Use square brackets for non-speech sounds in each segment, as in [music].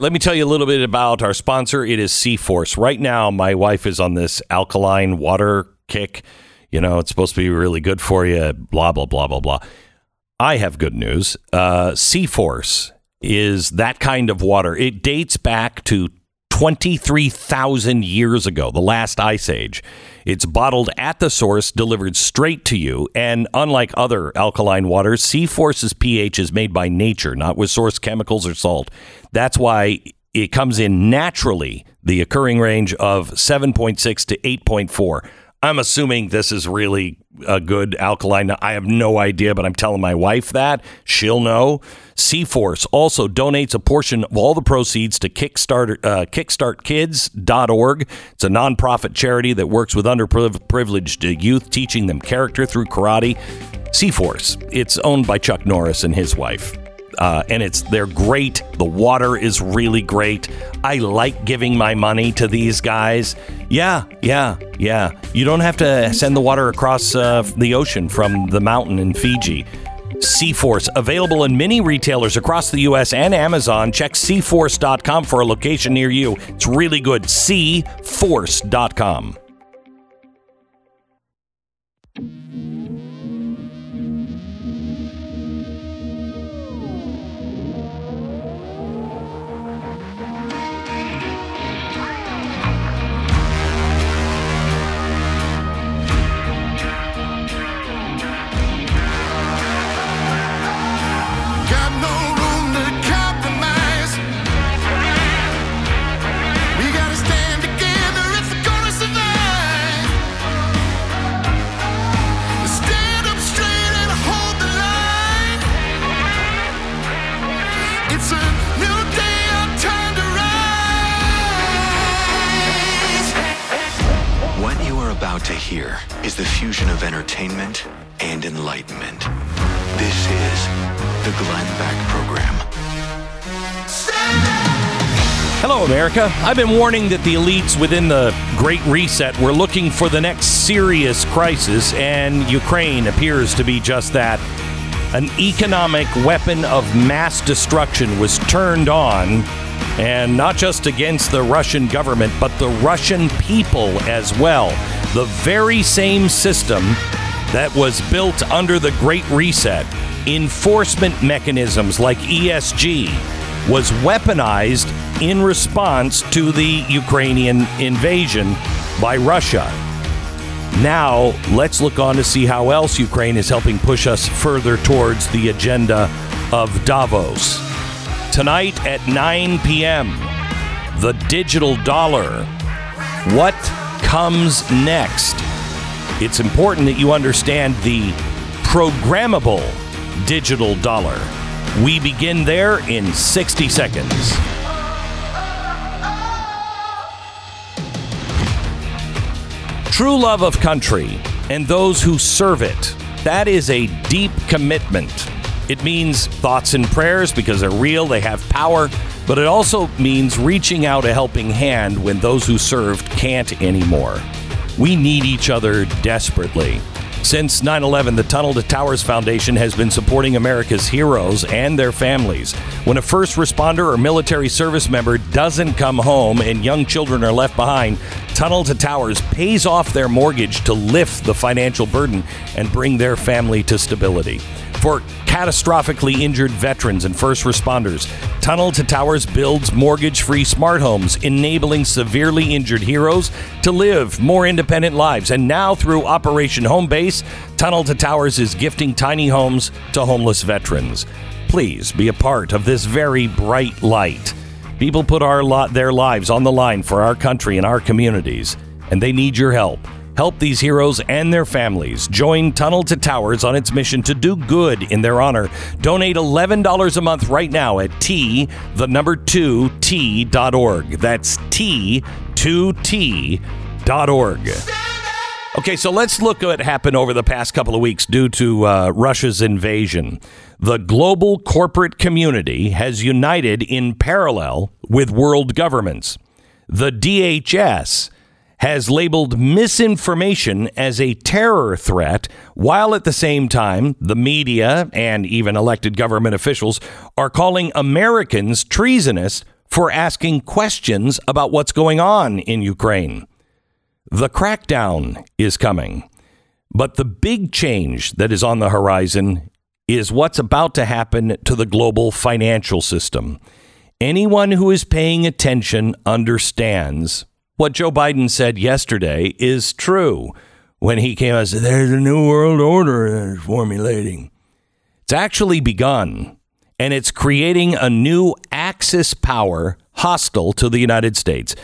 Let me tell you a little bit about our sponsor. It is C-Force. Right now, my wife is on this alkaline water kick. You know, it's supposed to be really good for you, blah, blah, blah, blah, blah. I have good news. Uh, C-Force is that kind of water. It dates back to 23,000 years ago, the last ice age. It's bottled at the source, delivered straight to you, and unlike other alkaline waters, C-Force's pH is made by nature, not with source chemicals or salt. That's why it comes in naturally, the occurring range of 7.6 to 8.4. I'm assuming this is really a good alkaline. I have no idea, but I'm telling my wife that. She'll know. C-Force also donates a portion of all the proceeds to Kickstart, uh, KickstartKids.org. It's a nonprofit charity that works with underprivileged youth, teaching them character through karate. C-Force. It's owned by Chuck Norris and his wife uh, and it's they're great. The water is really great. I like giving my money to these guys. Yeah, yeah, yeah. You don't have to send the water across uh, the ocean from the mountain in Fiji. C-Force, available in many retailers across the U.S. and Amazon. Check cforce.com for a location near you. It's really good. cforce.com. and enlightenment. This is the Glenn Beck Program. Hello, America. I've been warning that the elites within the Great Reset were looking for the next serious crisis, and Ukraine appears to be just that. An economic weapon of mass destruction was turned on, and not just against the Russian government, but the Russian people as well. The very same system that was built under the Great Reset, enforcement mechanisms like ESG, was weaponized in response to the Ukrainian invasion by Russia. Now, let's look on to see how else Ukraine is helping push us further towards the agenda of Davos. Tonight at 9 p.m., the digital dollar. What comes next? It's important that you understand the programmable digital dollar. We begin there in 60 seconds. True love of country and those who serve it. That is a deep commitment. It means thoughts and prayers because they're real, they have power, but it also means reaching out a helping hand when those who served can't anymore. We need each other desperately. Since 9 11, the Tunnel to Towers Foundation has been supporting America's heroes and their families. When a first responder or military service member doesn't come home and young children are left behind, Tunnel to Towers pays off their mortgage to lift the financial burden and bring their family to stability. For catastrophically injured veterans and first responders, Tunnel to Towers builds mortgage free smart homes, enabling severely injured heroes to live more independent lives. And now, through Operation Home Base, Tunnel to Towers is gifting tiny homes to homeless veterans. Please be a part of this very bright light. People put our lot, their lives on the line for our country and our communities, and they need your help. Help these heroes and their families. Join Tunnel to Towers on its mission to do good in their honor. Donate $11 a month right now at T, the number 2, T.org. That's T2T.org. Okay, so let's look at what happened over the past couple of weeks due to uh, Russia's invasion. The global corporate community has united in parallel with world governments. The DHS has labeled misinformation as a terror threat, while at the same time, the media and even elected government officials are calling Americans treasonous for asking questions about what's going on in Ukraine. The crackdown is coming. But the big change that is on the horizon is what's about to happen to the global financial system. Anyone who is paying attention understands what Joe Biden said yesterday is true when he came out and said, There's a new world order formulating. It's actually begun, and it's creating a new Axis power hostile to the United States.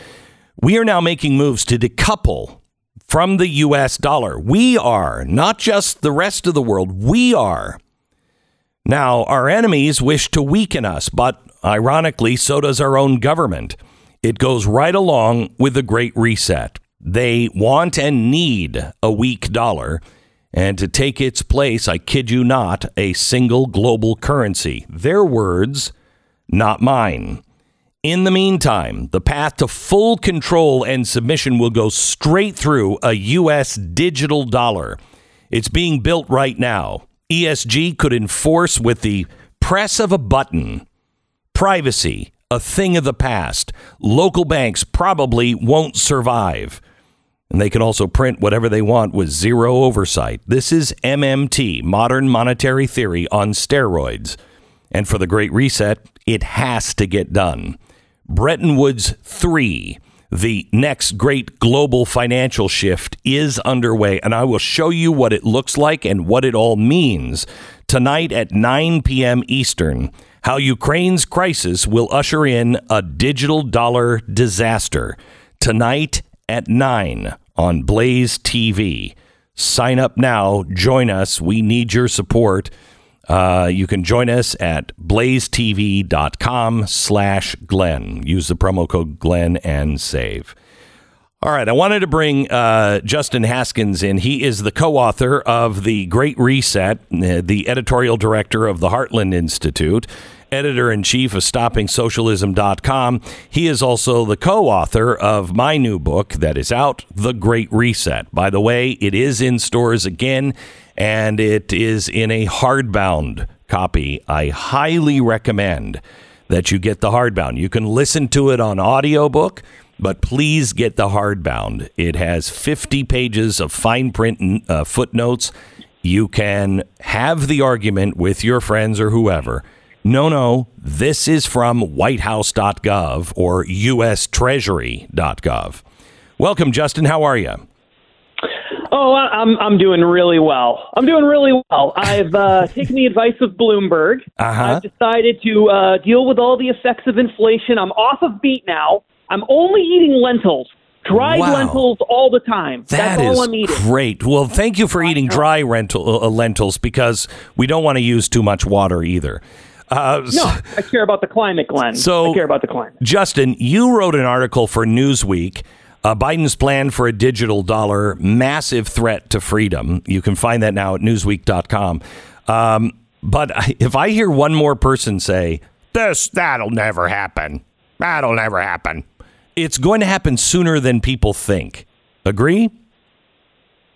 We are now making moves to decouple from the US dollar. We are, not just the rest of the world, we are. Now, our enemies wish to weaken us, but ironically, so does our own government. It goes right along with the Great Reset. They want and need a weak dollar, and to take its place, I kid you not, a single global currency. Their words, not mine. In the meantime, the path to full control and submission will go straight through a U.S. digital dollar. It's being built right now. ESG could enforce with the press of a button. Privacy, a thing of the past. Local banks probably won't survive. And they can also print whatever they want with zero oversight. This is MMT, modern monetary theory on steroids. And for the Great Reset, it has to get done. Bretton Woods 3, the next great global financial shift, is underway. And I will show you what it looks like and what it all means tonight at 9 p.m. Eastern. How Ukraine's crisis will usher in a digital dollar disaster. Tonight at 9 on Blaze TV. Sign up now. Join us. We need your support. Uh, you can join us at blazetv.com slash Glenn. Use the promo code Glenn and save. All right, I wanted to bring uh, Justin Haskins in. He is the co author of The Great Reset, uh, the editorial director of the Heartland Institute, editor in chief of StoppingSocialism.com. He is also the co author of my new book that is out, The Great Reset. By the way, it is in stores again and it is in a hardbound copy. I highly recommend that you get the hardbound. You can listen to it on audiobook, but please get the hardbound. It has 50 pages of fine print uh, footnotes. You can have the argument with your friends or whoever. No, no, this is from whitehouse.gov or ustreasury.gov. Welcome, Justin. How are you? Oh, I'm I'm doing really well. I'm doing really well. I've uh, [laughs] taken the advice of Bloomberg. Uh-huh. I've decided to uh, deal with all the effects of inflation. I'm off of beet now. I'm only eating lentils, dried Wow. lentils all the time. That That's is all I'm eating. great. Well, thank you for eating dry rental, uh, lentils because we don't want to use too much water either. Uh, No, I care about the climate, Glenn. So- I care about the climate. Justin, you wrote an article for Newsweek. Uh, Biden's plan for a digital dollar, massive threat to freedom. You can find that now at newsweek.com. Um, but [laughs] if I hear one more person say, this, that'll never happen, that'll never happen, it's going to happen sooner than people think. Agree?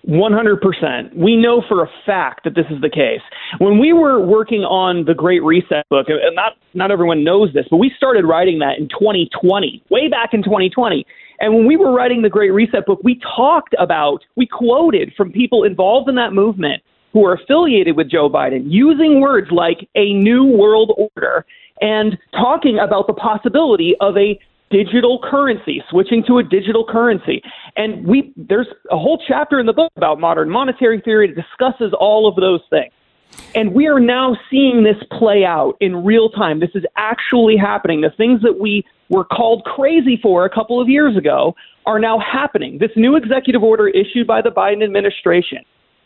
100%. We know for a fact that this is the case. When we were working on the Great Reset book, and not not everyone knows this, but we started writing that in 2020, way back in 2020. And when we were writing the Great Reset book, we talked about, we quoted from people involved in that movement who are affiliated with Joe Biden using words like a new world order and talking about the possibility of a digital currency, switching to a digital currency. And we there's a whole chapter in the book about modern monetary theory that discusses all of those things. And we are now seeing this play out in real time. This is actually happening. The things that we were called crazy for a couple of years ago are now happening. This new executive order issued by the Biden administration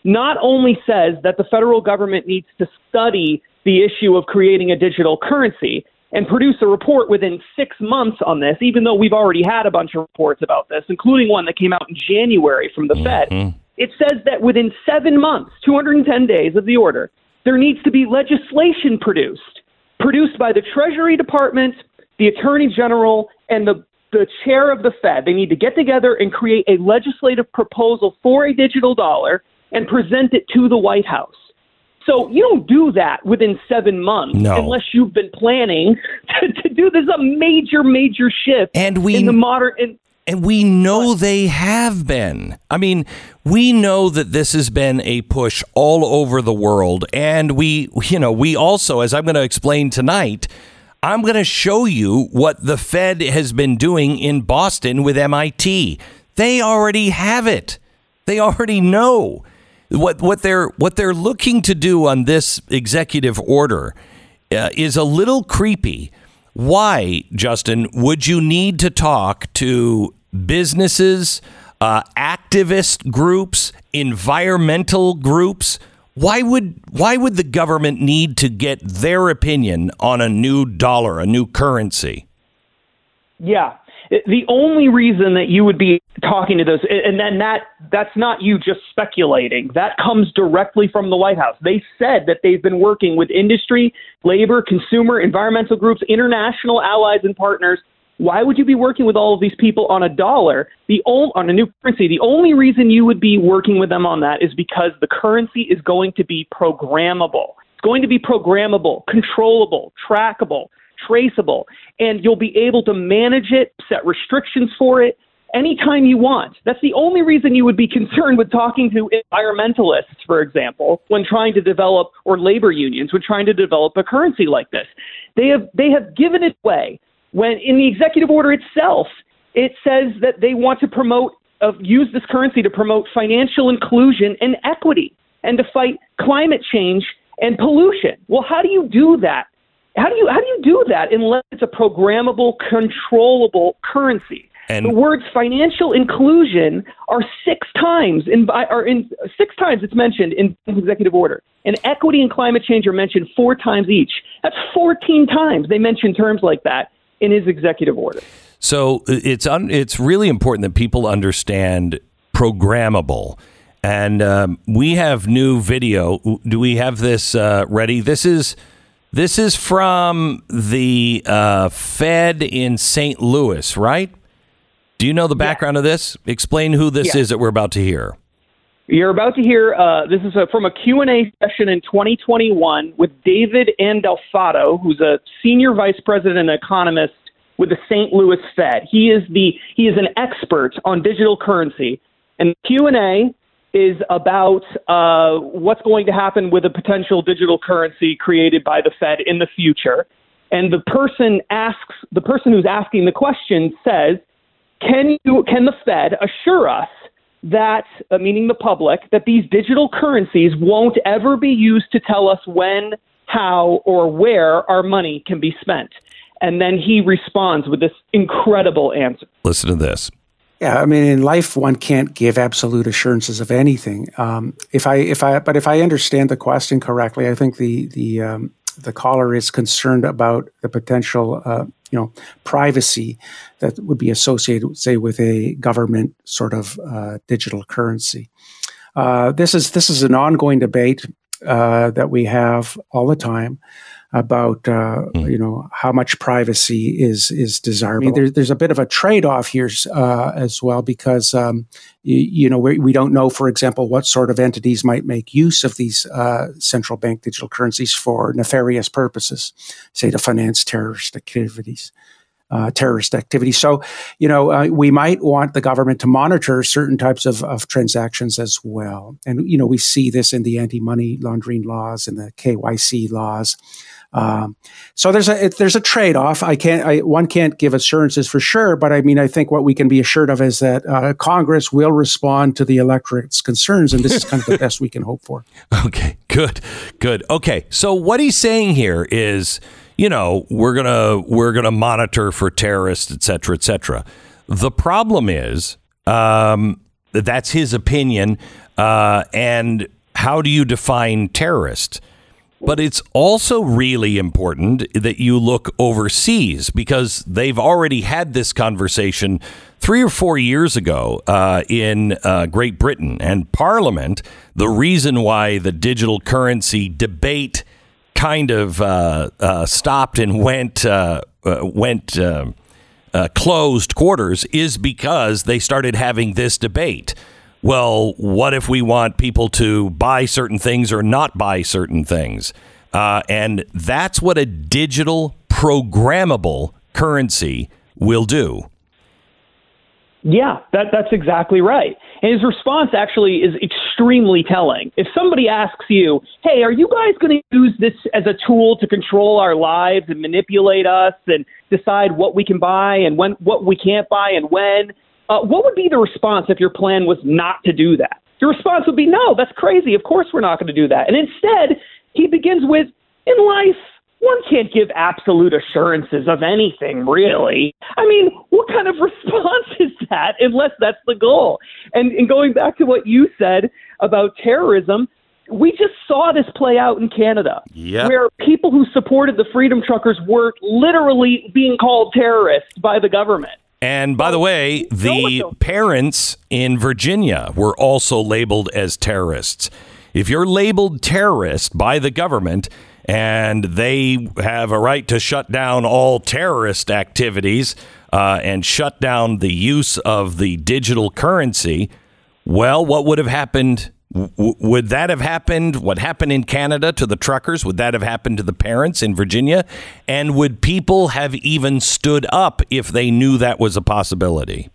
not only says that the federal government needs to study the issue of creating a digital currency and produce a report within six months on this, even though we've already had a bunch of reports about this, including one that came out in January from the Fed. Mm-hmm. It says that within seven months, 210 days of the order, there needs to be legislation produced, produced by the Treasury Department, the Attorney General, and the the chair of the Fed. They need to get together and create a legislative proposal for a digital dollar and present it to the White House. So you don't do that within seven months No. unless you've been planning [laughs] to, to do this a major, major shift And we- in the modern. In, And we know they have been. I mean, we know that this has been a push all over the world. And we, you know, we also, as I'm going to explain tonight, I'm going to show you what the Fed has been doing in Boston with MIT. They already have it. They already know what what they're what they're looking to do on this executive order uh, is a little creepy. Why, Justin, would you need to talk to businesses, uh, activist groups, environmental groups? Why would why would the government need to get their opinion on a new dollar, a new currency? Yeah. The only reason that you would be talking to those, and then that that's not you just speculating. That comes directly from the White House. They said that they've been working with industry, labor, consumer, environmental groups, international allies, and partners. Why would you be working with all of these people on a dollar, the ol- on a new currency? The only reason you would be working with them on that is because the currency is going to be programmable. It's going to be programmable, controllable, trackable traceable, and you'll be able to manage it, set restrictions for it anytime you want. That's the only reason you would be [laughs] concerned with talking to environmentalists, for example, when trying to develop or labor unions when trying to develop a currency like this. They have they have given it away when in the executive order itself it says that they want to promote uh, use this currency to promote financial inclusion and equity and to fight climate change and pollution. Well, how do you do that? How do you how do you do that unless it's a programmable, controllable currency? And- the words financial inclusion are six times in are in six times it's mentioned in executive order, and equity and climate change are mentioned four times each. That's fourteen times they mention terms like that in his executive order. So it's un, it's really important that people understand programmable. And um, we have new video. Do we have this uh, ready? This is this is from the uh, Fed in St. Louis, right? Do you know the background of this? Explain who this Yeah. is that we're about to hear. You're about to hear uh, this is a, from a Q&A session in 2021 with David Andolfatto, who's a senior vice president and economist with the St. Louis Fed. He is the he is an expert on digital currency, and Q&A is about uh, what's going to happen with a potential digital currency created by the Fed in the future. And the person asks the person who's asking the question says, "Can you can the Fed assure us that, uh, meaning the public, that these digital currencies won't ever be used to tell us when, how, or where our money can be spent?" And then he responds with this incredible answer. Listen to this. Yeah, I mean, in life, one can't give absolute assurances of anything. Um, if I, if I, but if I understand the question correctly, I think the the um, the caller is concerned about the potential, uh, you know, privacy that would be associated, say, with a government sort of uh, digital currency. Uh, this is this is an ongoing debate uh, that we have all the time about uh, you know how much privacy is is desirable. I mean, there, there's a bit of a trade off here uh, as well because um, you, you know we, we don't know, for example, what sort of entities might make use of these uh, central bank digital currencies for nefarious purposes, say to finance terrorist activities. Uh, terrorist activity. So, you know, uh, we might want the government to monitor certain types of, of transactions as well. And, you know, we see this in the anti money laundering laws and the KYC laws. Um, so there's a it, there's a trade off. I can't I, one can't give assurances for sure, but I mean I think what we can be assured of is that uh, Congress will respond to the electorate's concerns, and this is kind of the [laughs] best we can hope for. Okay, good, good. Okay, so what he's saying here is, you know, we're gonna we're gonna monitor for terrorists, et cetera, et cetera. The problem is um, that's his opinion, uh, and how do you define terrorist? But it's also really important that you look overseas because they've already had this conversation three or four years ago uh, in uh, Great Britain and Parliament. The reason why the digital currency debate kind of uh, uh, stopped and went uh, uh, went closed quarters is because they started having this debate. Well, what if we want people to buy certain things or not buy certain things? Uh, and that's what a digital programmable currency will do. Yeah, that, that's exactly right. And his response actually is extremely telling. If somebody asks you, hey, are you guys going to use this as a tool to control our lives and manipulate us and decide what we can buy and when what we can't buy and when, uh, what would be the response if your plan was not to do that? Your response would be, no, that's crazy. Of course we're not going to do that. And instead, he begins with, in life, one can't give absolute assurances of anything, really. I mean, what kind of [laughs] response is that unless that's the goal? And, and going back to what you said about terrorism, we just saw this play out in Canada, Yep. where people who supported the Freedom Truckers were literally being called terrorists by the government. And by the way, the parents in Virginia were also labeled as terrorists. If you're labeled terrorist by the government and they have a right to shut down all terrorist activities uh, and shut down the use of the digital currency, well, what would have happened? W- would that have happened? What happened in Canada to the truckers? Would that have happened to the parents in Virginia? And would people have even stood up if they knew that was a possibility?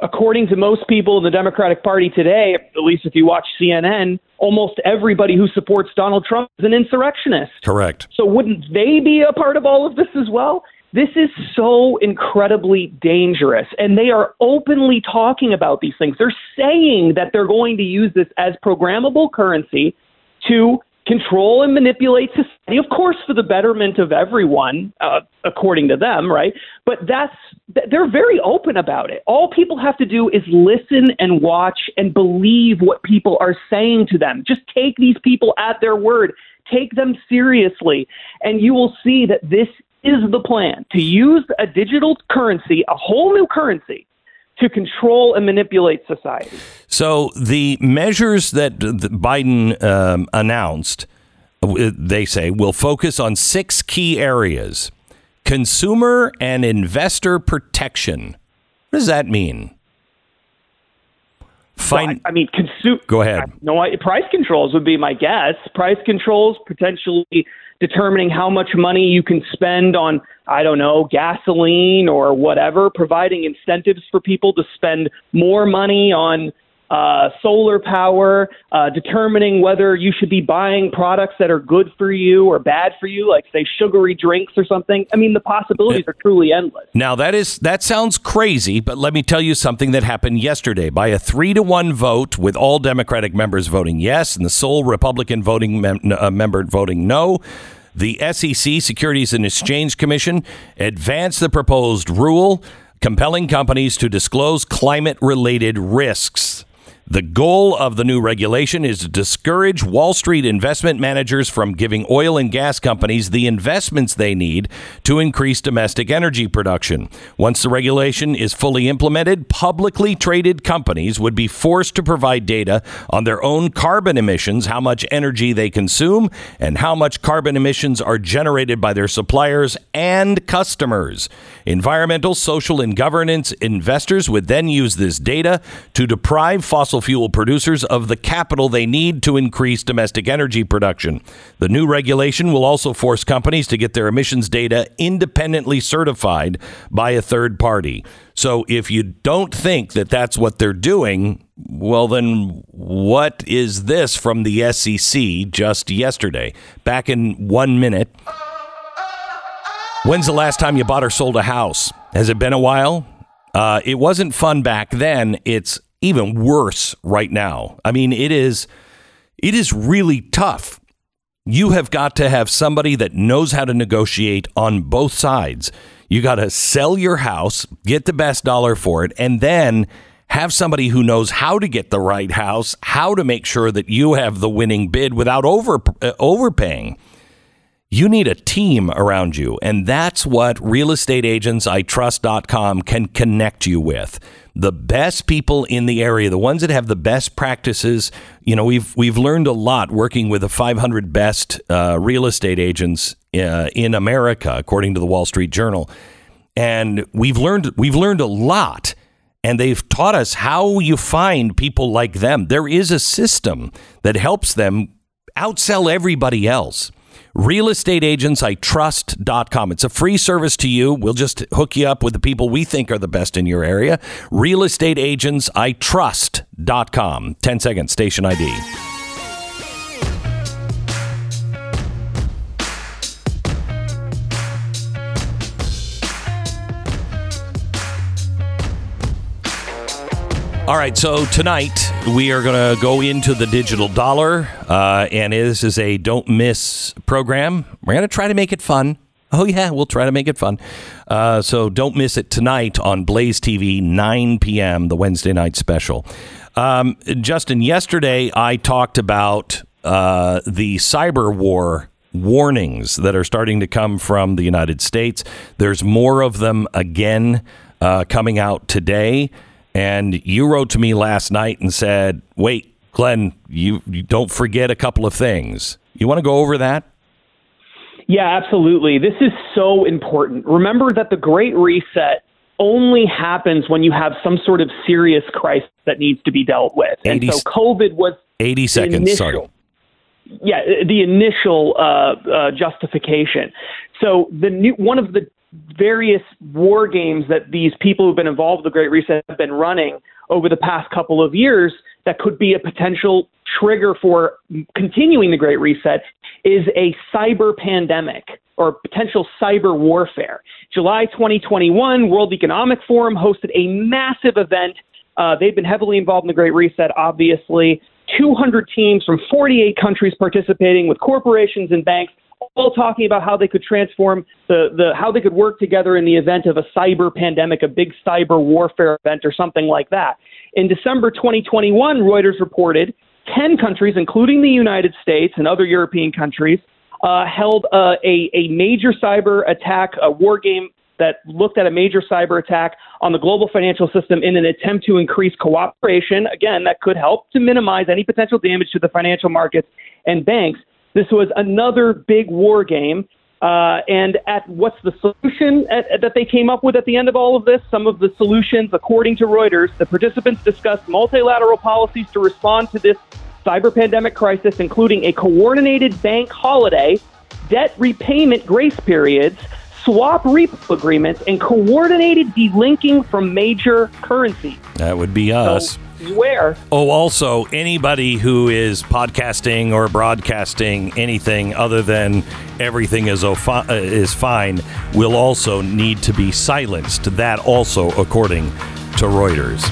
according to most people in the Democratic Party today, at least if you watch CNN, almost everybody who supports Donald Trump is an insurrectionist. Correct. So wouldn't they be a part of all of this as well? This is so incredibly dangerous. And they are openly talking about these things. They're saying that they're going to use this as programmable currency to control and manipulate society, of course, for the betterment of everyone, uh, according to them, right? But that's they're very open about it. All people have to do is listen and watch and believe what people are saying to them. Just take these people at their word. Take them seriously, and you will see that this is the plan to use a digital currency, a whole new currency, to control and manipulate society. So the measures that Biden um, announced, uh, they say, will focus on six key areas: consumer and investor protection. What does that mean? Fin- I, I mean, consume. Go ahead. No, price controls would be my guess. Price controls potentially determining how much money you can spend on, I don't know, gasoline or whatever, providing incentives for people to spend more money on uh, solar power, uh, determining whether you should be buying products that are good for you or bad for you, like say sugary drinks or something. I mean, the possibilities are truly endless. Now that is that sounds crazy, but let me tell you something that happened yesterday by a three to one vote, with all Democratic members voting yes and the sole Republican voting mem- uh, member voting no. The SEC, Securities and Exchange Commission, advanced the proposed rule compelling companies to disclose climate related risks. The goal of the new regulation is to discourage Wall Street investment managers from giving oil and gas companies the investments they need to increase domestic energy production. Once the regulation is fully implemented, publicly traded companies would be forced to provide data on their own carbon emissions, how much energy they consume, and how much carbon emissions are generated by their suppliers and customers. Environmental, social, and governance investors would then use this data to deprive fossil fuel producers of the capital they need to increase domestic energy production. The new regulation will also force companies to get their emissions data independently certified by a third party. So if you don't think that that's what they're doing, well, then what is this from the SEC just yesterday? Back in one minute. When's the last time you bought or sold a house? Has it been a while? Uh, it wasn't fun back then. It's even worse right now. I mean, it is. It is really tough You have got to have somebody that knows how to negotiate on both sides. You got to sell your house, get the best dollar for it, and then have somebody who knows how to get the right house, how to make sure that you have the winning bid without over uh, overpaying. You need a team around you, and that's what realestateagentsitrust.com can connect you with. The best people in the area, the ones that have the best practices. You know, we've we've learned a lot working with the 500 best uh, real estate agents uh, in America, according to the Wall Street Journal, and we've learned we've learned a lot and they've taught us how you find people like them. There is a system that helps them outsell everybody else. RealestateAgentsITrust.com. It's a free service to you. We'll just hook you up with the people we think are the best in your area. RealestateAgentsITrust.com. 10 seconds, station ID. All right, so tonight we are going to go into the digital dollar, uh, and this is a don't miss program. We're going to try to make it fun. Oh, yeah, we'll try to make it fun. Uh, so don't miss it tonight on Blaze TV, 9 p.m., the Wednesday night special. Um, Justin, yesterday I talked about uh, the cyber war warnings that are starting to come from the United States. There's more of them again uh, coming out today. And you wrote to me last night and said, wait, Glenn, you, you don't forget a couple of things. You want to go over that? Yeah, absolutely. This is so important. Remember that the Great Reset only happens when you have some sort of serious crisis that needs to be dealt with. And so COVID was 80 seconds, initial, sorry. Yeah, the initial uh, uh, justification. So the new one of the various war games that these people who've been involved with the Great Reset have been running over the past couple of years that could be a potential trigger for continuing the Great Reset is a cyber pandemic or potential cyber warfare. July 2021, World Economic Forum hosted a massive event. Uh, they've been heavily involved in the Great Reset, obviously. 200 teams from 48 countries participating with corporations and banks all talking about how they could transform the, the how they could work together in the event of a cyber pandemic, a big cyber warfare event, or something like that. In December 2021, Reuters reported 10 countries, including the United States and other European countries, uh, held uh, a, a major cyber attack, a war game that looked at a major cyber attack on the global financial system in an attempt to increase cooperation. Again, that could help to minimize any potential damage to the financial markets and banks. This was another big war game. Uh, and at what's the solution at, at- that they came up with at the end of all of this? Some of the solutions, according to Reuters, the participants discussed multilateral policies to respond to this cyber pandemic crisis, including a coordinated bank holiday, debt repayment grace periods, swap repo agreements, and coordinated delinking from major currencies. That would be us. Where Oh, also, anybody who is podcasting or broadcasting anything other than everything is, o- fi- uh, is fine will also need to be silenced. That also, according to Reuters.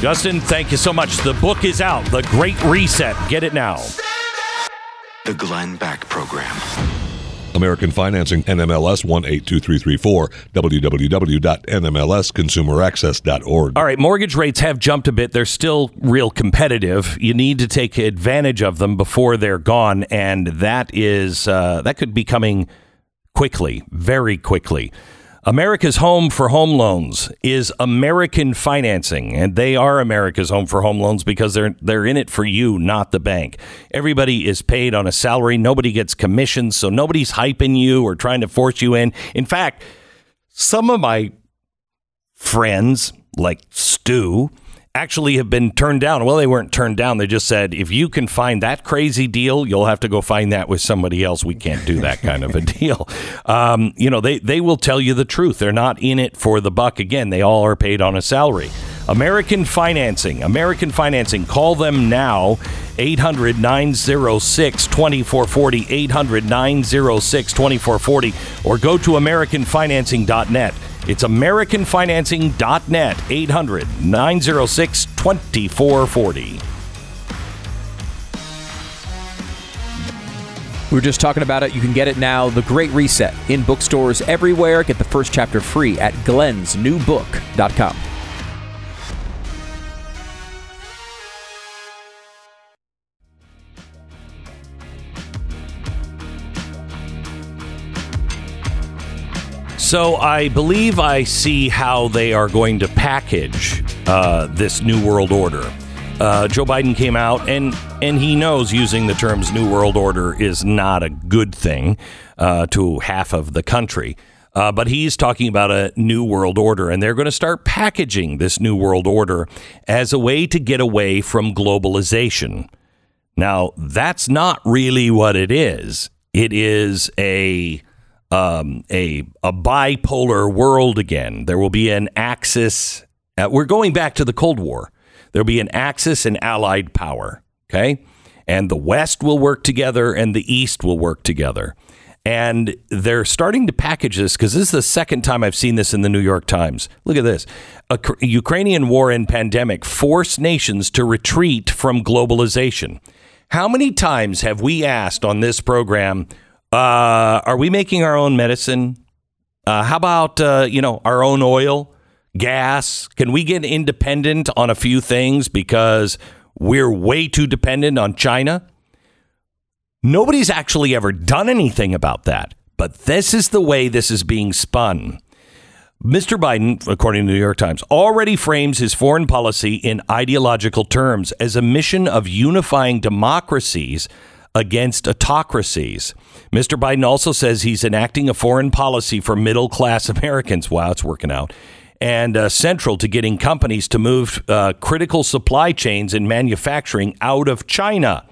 Justin, thank you so much. The book is out The Great Reset. Get it now. The Glenn Beck Program. American Financing, NMLS 182334, www.nmlsconsumeraccess.org. All right, mortgage rates have jumped a bit. They're still real competitive. You need to take advantage of them before they're gone, and that is uh, that could be coming quickly, very quickly. America's home for home loans is American Financing, and they are America's home for home loans because they're they're in it for you, not the bank. Everybody is paid on a salary. Nobody gets commissions, so nobody's hyping you or trying to force you in. In fact, some of my friends like Stu actually have been turned down. Well, they weren't turned down. They just said, if you can find that crazy deal, you'll have to go find that with somebody else. We can't do that kind of a deal. Um, you know, they, they will tell you the truth. They're not in it for the buck. Again, they all are paid on a salary. American Financing. American Financing. Call them now. 800 906 2440. 800 906 2440. Or go to AmericanFinancing.net. It's AmericanFinancing.net. 800 906 2440. We were just talking about it. You can get it now. The Great Reset in bookstores everywhere. Get the first chapter free at glensnewbook.com. So I believe I see how they are going to package uh, this new world order. Uh, Joe Biden came out and and he knows using the terms "new world order" is not a good thing uh, to half of the country. Uh, but he's talking about a new world order, and they're going to start packaging this new world order as a way to get away from globalization. Now, that's not really what it is. It is a um, a a bipolar world again. There will be an axis. Uh, we're going back to the Cold War. There'll be an axis and allied power. Okay, and the West will work together, and the East will work together. And they're starting to package this because this is the second time I've seen this in the New York Times. Look at this. A Ukrainian war and pandemic force nations to retreat from globalization. How many times have we asked on this program, uh, are we making our own medicine? Uh, how about, uh, you know, our own oil, gas? Can we get independent on a few things because we're way too dependent on China? Nobody's actually ever done anything about that. But this is the way this is being spun. Mr. Biden, according to the New York Times, already frames his foreign policy in ideological terms as a mission of unifying democracies against autocracies. Mr. Biden also says he's enacting a foreign policy for middle class Americans. Wow, it's working out. And uh, central to getting companies to move uh, critical supply chains and manufacturing out of China.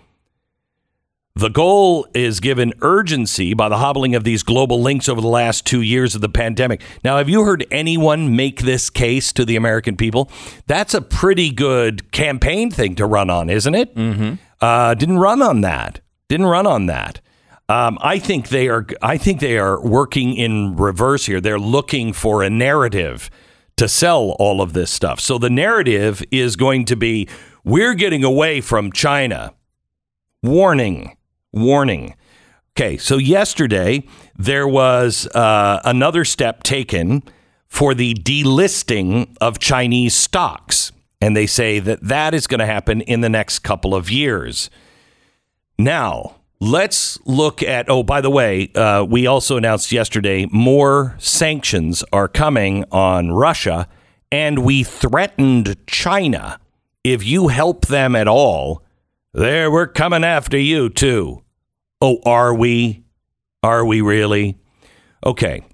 The goal is given urgency by the hobbling of these global links over the last two years of the pandemic. Now, have you heard anyone make this case to the American people? That's a pretty good campaign thing to run on, isn't it? Mm-hmm. Uh, didn't run on that. Didn't run on that. Um, I think they are. I think they are working in reverse here. They're looking for a narrative to sell all of this stuff. So the narrative is going to be: we're getting away from China. Warning warning. Okay, so yesterday there was uh, another step taken for the delisting of Chinese stocks. And they say that that is going to happen in the next couple of years. Now, let's look at. Oh, by the way, uh, we also announced yesterday more sanctions are coming on Russia, and we threatened China. If you help them at all, there, we're coming after you too. Oh, are we? Are we really? Okay.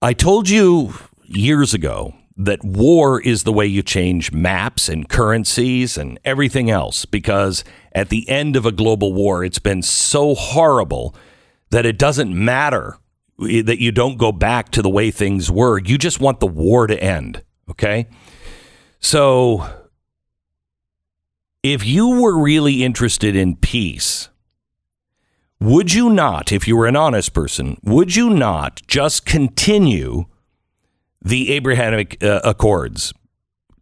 I told you years ago that war is the way you change maps and currencies and everything else because at the end of a global war, it's been so horrible that it doesn't matter that you don't go back to the way things were. You just want the war to end. Okay. So if you were really interested in peace, would you not, if you were an honest person, would you not just continue the Abrahamic uh, Accords?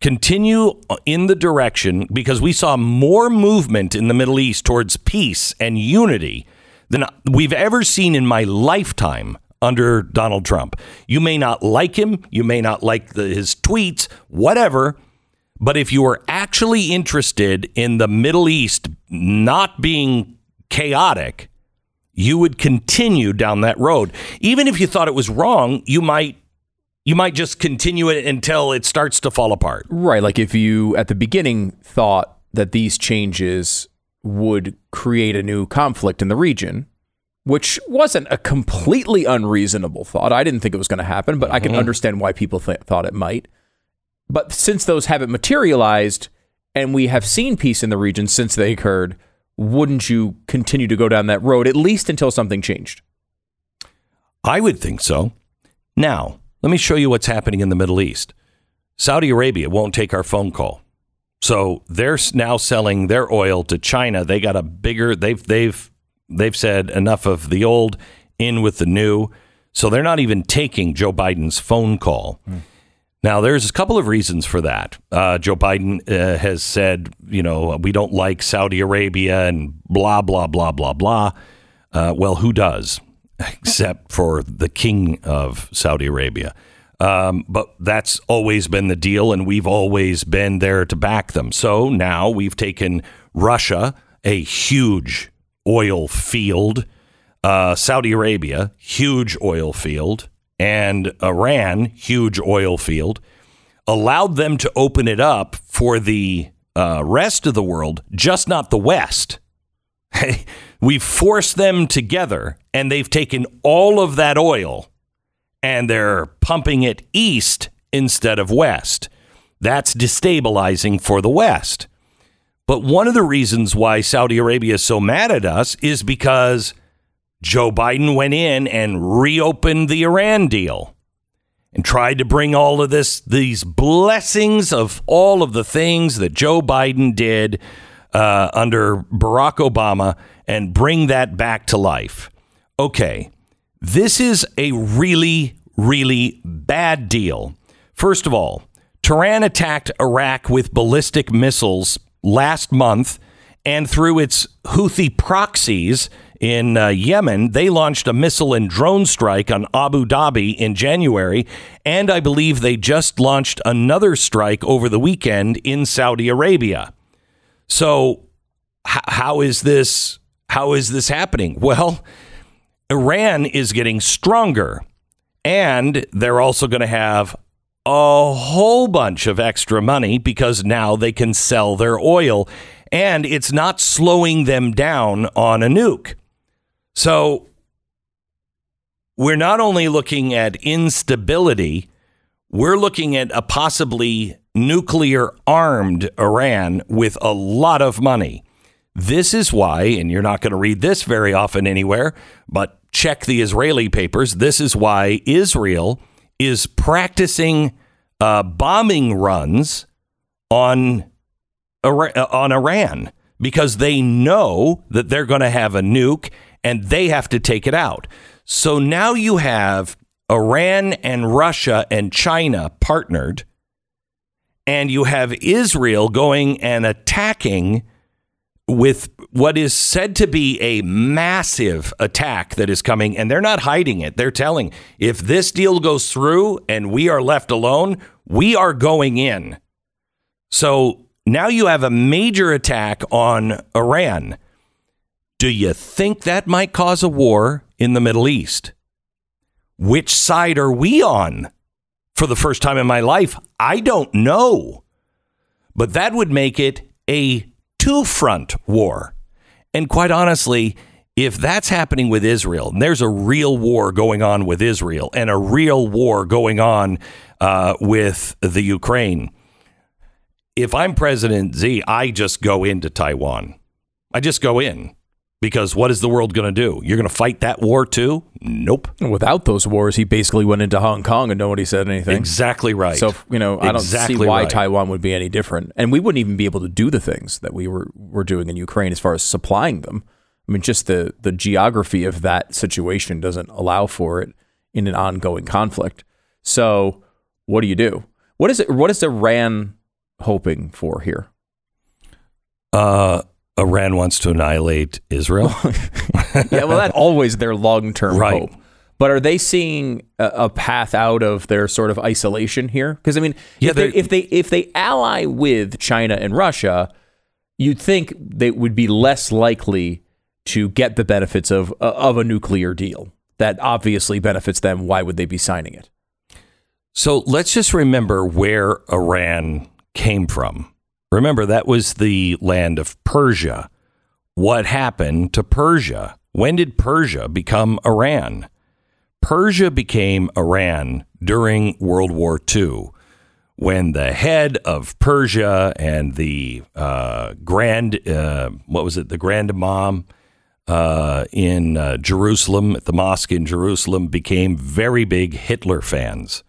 Continue in the direction because we saw more movement in the Middle East towards peace and unity than we've ever seen in my lifetime under Donald Trump. You may not like him, you may not like the, his tweets, whatever. But if you are actually interested in the Middle East not being chaotic, you would continue down that road. Even if you thought it was wrong, you might you might just continue it until it starts to fall apart. Right. Like if you at the beginning thought that these changes would create a new conflict in the region, which wasn't a completely unreasonable thought. I didn't think it was going to happen, but I can mm-hmm. understand why people th- thought it might. But since those haven't materialized and we have seen peace in the region since they occurred, wouldn't you continue to go down that road at least until something changed? I would think so. Now, let me show you what's happening in the Middle East. Saudi Arabia won't take our phone call. So they're now selling their oil to China. They got a bigger they've they've they've said enough of the old in with the new. So they're not even taking Joe Biden's phone call. Now, there's a couple of reasons for that. Uh, Joe Biden uh, has said, you know, we don't like Saudi Arabia and blah, blah, blah, blah, blah. Uh, well, who does? Except for the king of Saudi Arabia. Um, but that's always been the deal, and we've always been there to back them. So now we've taken Russia, a huge oil field, uh, Saudi Arabia, huge oil field, and Iran, huge oil field, allowed them to open it up for the uh, rest of the world, just not the West. [laughs] We've forced them together, and they've taken all of that oil and they're pumping it east instead of west. That's destabilizing for the West. But one of the reasons why Saudi Arabia is so mad at us is because Joe Biden went in and reopened the Iran deal and tried to bring all of this these blessings of all of the things that Joe Biden did uh, under Barack Obama and bring that back to life. Okay, this is a really, really bad deal. First of all, Tehran attacked Iraq with ballistic missiles last month, and through its Houthi proxies in uh, Yemen, they launched a missile and drone strike on Abu Dhabi in January, and I believe they just launched another strike over the weekend in Saudi Arabia. So, h- how is this? How is this happening? Well, Iran is getting stronger, and they're also going to have a whole bunch of extra money because now they can sell their oil, and it's not slowing them down on a nuke. So we're not only looking at instability, we're looking at a possibly nuclear armed Iran with a lot of money. This is why, and you're not going to read this very often anywhere, but check the Israeli papers. This is why Israel is practicing uh, bombing runs on on Iran because they know that they're going to have a nuke and they have to take it out. So now you have Iran and Russia and China partnered, and you have Israel going and attacking with what is said to be a massive attack that is coming, and they're not hiding it. They're telling if this deal goes through and we are left alone, we are going in. So now you have a major attack on Iran. Do you think that might cause a war in the Middle East? Which side are we on? For the first time in my life, I don't know. But that would make it a two front war. And quite honestly, if that's happening with Israel, and there's a real war going on with Israel and a real war going on uh, with the Ukraine, if I'm President Z, I just go into Taiwan. I just go in because what is the world going to do? You're going to fight that war too? Nope. Without those wars, he basically went into Hong Kong and nobody said anything. Exactly right. So you know, I don't Exactly see why right. Taiwan would be any different, and we wouldn't even be able to do the things that we were were doing in Ukraine as far as supplying them. I mean, just the the geography of that situation doesn't allow for it in an ongoing conflict. So, what do you do? What is it? What is Iran hoping for here? Uh, Iran wants to annihilate Israel. [laughs] yeah, well, that's [laughs] always their long term Right. hope. But are they seeing a, path out of their sort of isolation here? Because I mean, Yeah, if, they, if they if they ally with China and Russia, you'd think they would be less likely to get the benefits of uh, of a nuclear deal that obviously benefits them. Why would they be signing it? So let's just remember where Iran came from. Remember, that was the land of Persia. What happened to Persia? When did Persia become Iran? Persia became Iran during World War II when the head of Persia and the uh, grand, uh, what was it, the grand imam uh, in uh, Jerusalem, at the mosque in Jerusalem, became very big Hitler fans.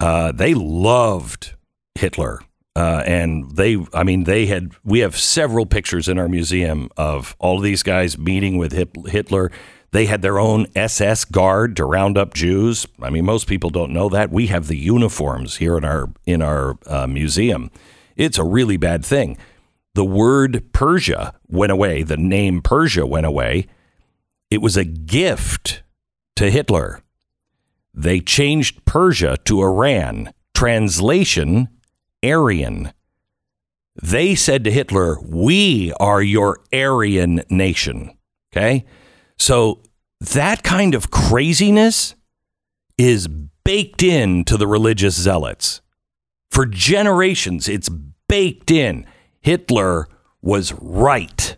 Uh, they loved Hitler. Uh, and they, I mean, they had, we have several pictures in our museum of all of these guys meeting with Hitler. They had their own SS guard to round up Jews. I mean, most people don't know that. We have the uniforms here in our in our uh, museum. It's a really bad thing. The word Persia went away. The name Persia went away. It was a gift to Hitler. They changed Persia to Iran. Translation Aryan. They said to Hitler, We are your Aryan nation. Okay? So that kind of craziness is baked into the religious zealots. For generations, it's baked in. Hitler was right.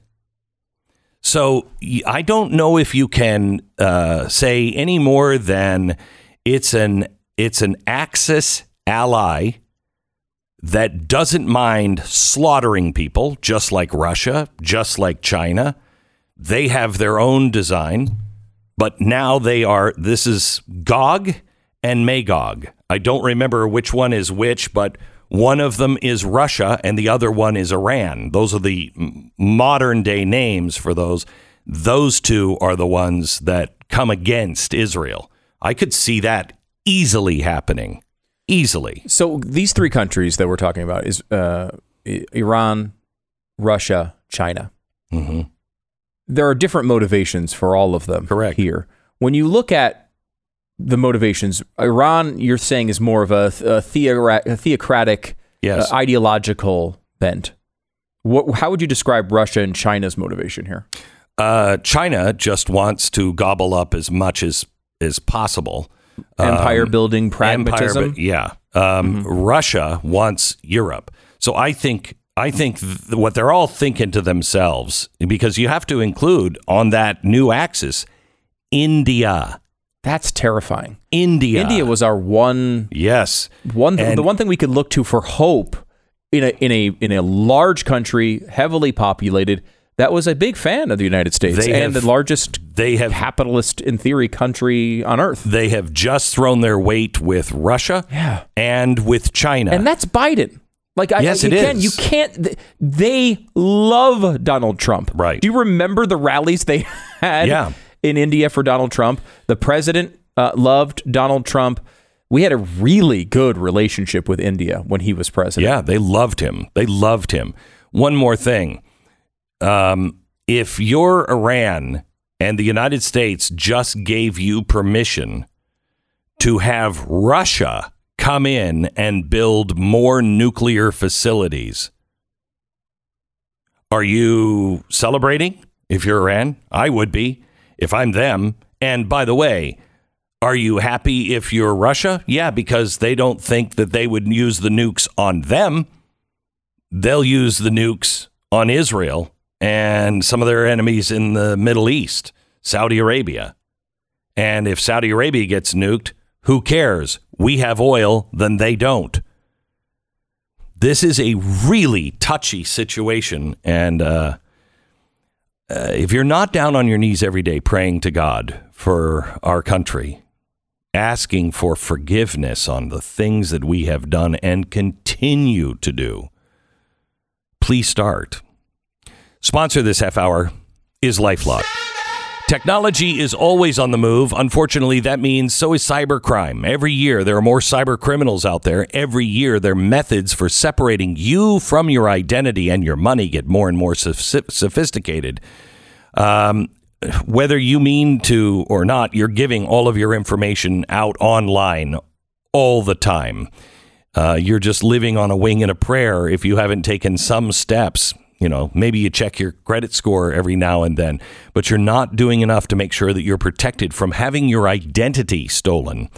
So I don't know if you can uh, say any more than it's an it's an Axis ally that doesn't mind slaughtering people, just like Russia, just like China. They have their own design, but now they are. This is Gog and Magog. I don't remember which one is which, but one of them is Russia and the other one is Iran. Those are the modern day names for those. Those two are the ones that come against Israel. I could see that easily happening. Easily. So these three countries that we're talking about is uh, Iran, Russia, China. hmm There are different motivations for all of them. Correct. Here, when you look at the motivations, Iran, you're saying is more of a, a, theora- a theocratic, Yes. uh, ideological bent. What, how would you describe Russia and China's motivation here? Uh, China just wants to gobble up as much as as possible. Empire Um, building, pragmatism. Empire, yeah. Um, Russia wants Europe. So I think I think th- what they're all thinking to themselves because you have to include on that new axis India. That's terrifying. India. India was our one yes. one And- the one thing we could look to for hope in a in a in a large country heavily populated that was a big fan of the United States They and have- the largest They have capitalist in theory country on earth. they have just thrown their weight with Russia Yeah. and with China. And that's Biden. Like I, Yes, you it can't, is. You can't. They love Donald Trump. Right. Do you remember the rallies they [laughs] had Yeah. in India for Donald Trump? The president uh, loved Donald Trump. We had a really good relationship with India when he was president. Yeah, they loved him. They loved him. One more thing. Um, if you're Iran and the United States just gave you permission to have Russia come in and build more nuclear facilities, are you celebrating if you're Iran? I would be if I'm them. And by the way, are you happy if you're Russia? Yeah, because they don't think that they would use the nukes on them. They'll use the nukes on Israel and some of their enemies in the Middle East, Saudi Arabia. And if Saudi Arabia gets nuked, who cares? We have oil, then they don't. This is a really touchy situation. And uh, uh, if you're not down on your knees every day praying to God for our country, asking for forgiveness on the things that we have done and continue to do, please start. Sponsor this half hour is Lifelock. Technology is always on the move. Unfortunately, that means so is cybercrime. Every year, there are more cyber criminals out there. Every year, their methods for separating you from your identity and your money get more and more sophisticated. Um, whether you mean to or not, you're giving all of your information out online all the time. Uh, you're just living on a wing and a prayer if you haven't taken some steps. You know, maybe you check your credit score every now and then, but you're not doing enough to make sure that you're protected from having your identity stolen.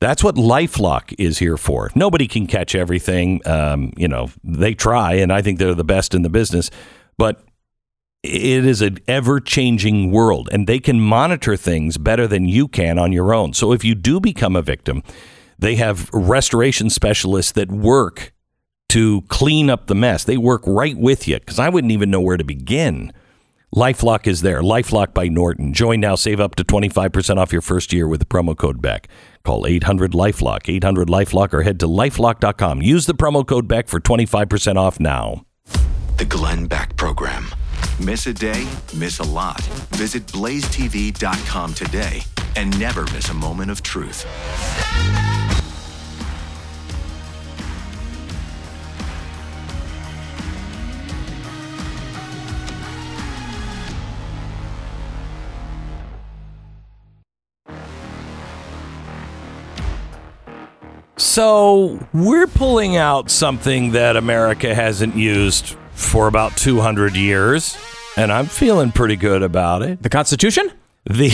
That's what Lifelock is here for. Nobody can catch everything. Um, you know, they try, and I think they're the best in the business, but it is an ever changing world, and they can monitor things better than you can on your own. So if you do become a victim, they have restoration specialists that work to clean up the mess. They work right with you because I wouldn't even know where to begin. Lifelock is there. Lifelock by Norton. Join now. Save up to 25% off your first year with the promo code BECK. Call 800 Lifelock, 800 Lifelock, or head to lifelock.com. Use the promo code BECK for 25% off now. The Glenn Beck Program. Miss a day, miss a lot. Visit blazetv.com today and never miss a moment of truth. So we're pulling out something that America hasn't used for about 200 years, and I'm feeling pretty good about it. The Constitution? The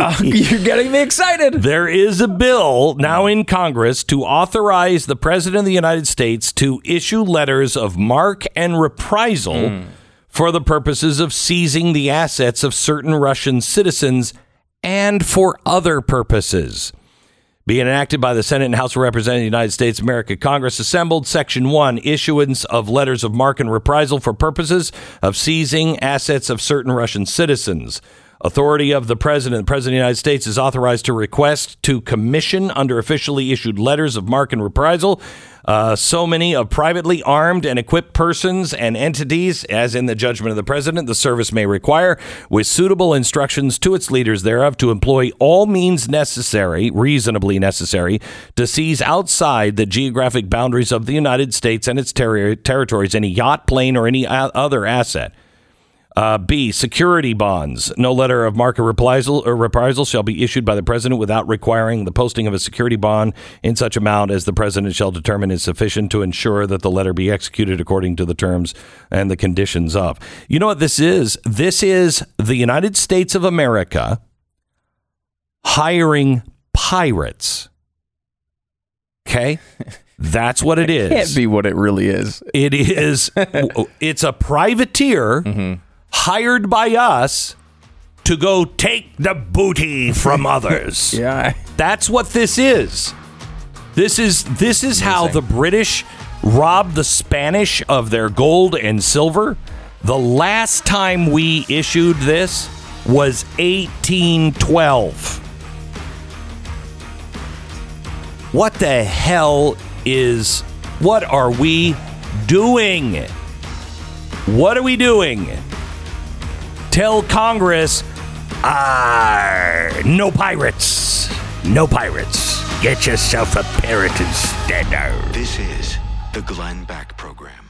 Oh, [laughs] you're getting me excited. there is a bill now in Congress to authorize the President of the United States to issue letters of marque and reprisal hmm. for the purposes of seizing the assets of certain Russian citizens and for other purposes. Being enacted by the Senate and House of Representatives of the United States of America, Congress assembled Section 1 Issuance of Letters of Marque and Reprisal for purposes of seizing assets of certain Russian citizens. Authority of the President. The President of the United States is authorized to request to commission under officially issued letters of marque and reprisal uh, so many of privately armed and equipped persons and entities, as in the judgment of the President, the service may require, with suitable instructions to its leaders thereof, to employ all means necessary, reasonably necessary, to seize outside the geographic boundaries of the United States and its terri territories any yacht, plane, or any o- other asset. Uh, B. Security bonds. No letter of market reprisal, or reprisal shall be issued by the president without requiring the posting of a security bond in such amount as the president shall determine is sufficient to ensure that the letter be executed according to the terms and the conditions of. You know what this is? This is the United States of America hiring pirates. Okay? That's what it [laughs] is. Can't be what it really is. It is. [laughs] it's a privateer hired by us to go take the booty from [laughs] others. Yeah. That's what this is. This is this is how the British robbed the Spanish of their gold and silver. The last time we issued this was 1812. What the hell is what are we doing? What are we doing? Tell Congress, ah, no pirates. No pirates. Get yourself a parrot instead. This is the Glenn Beck Program.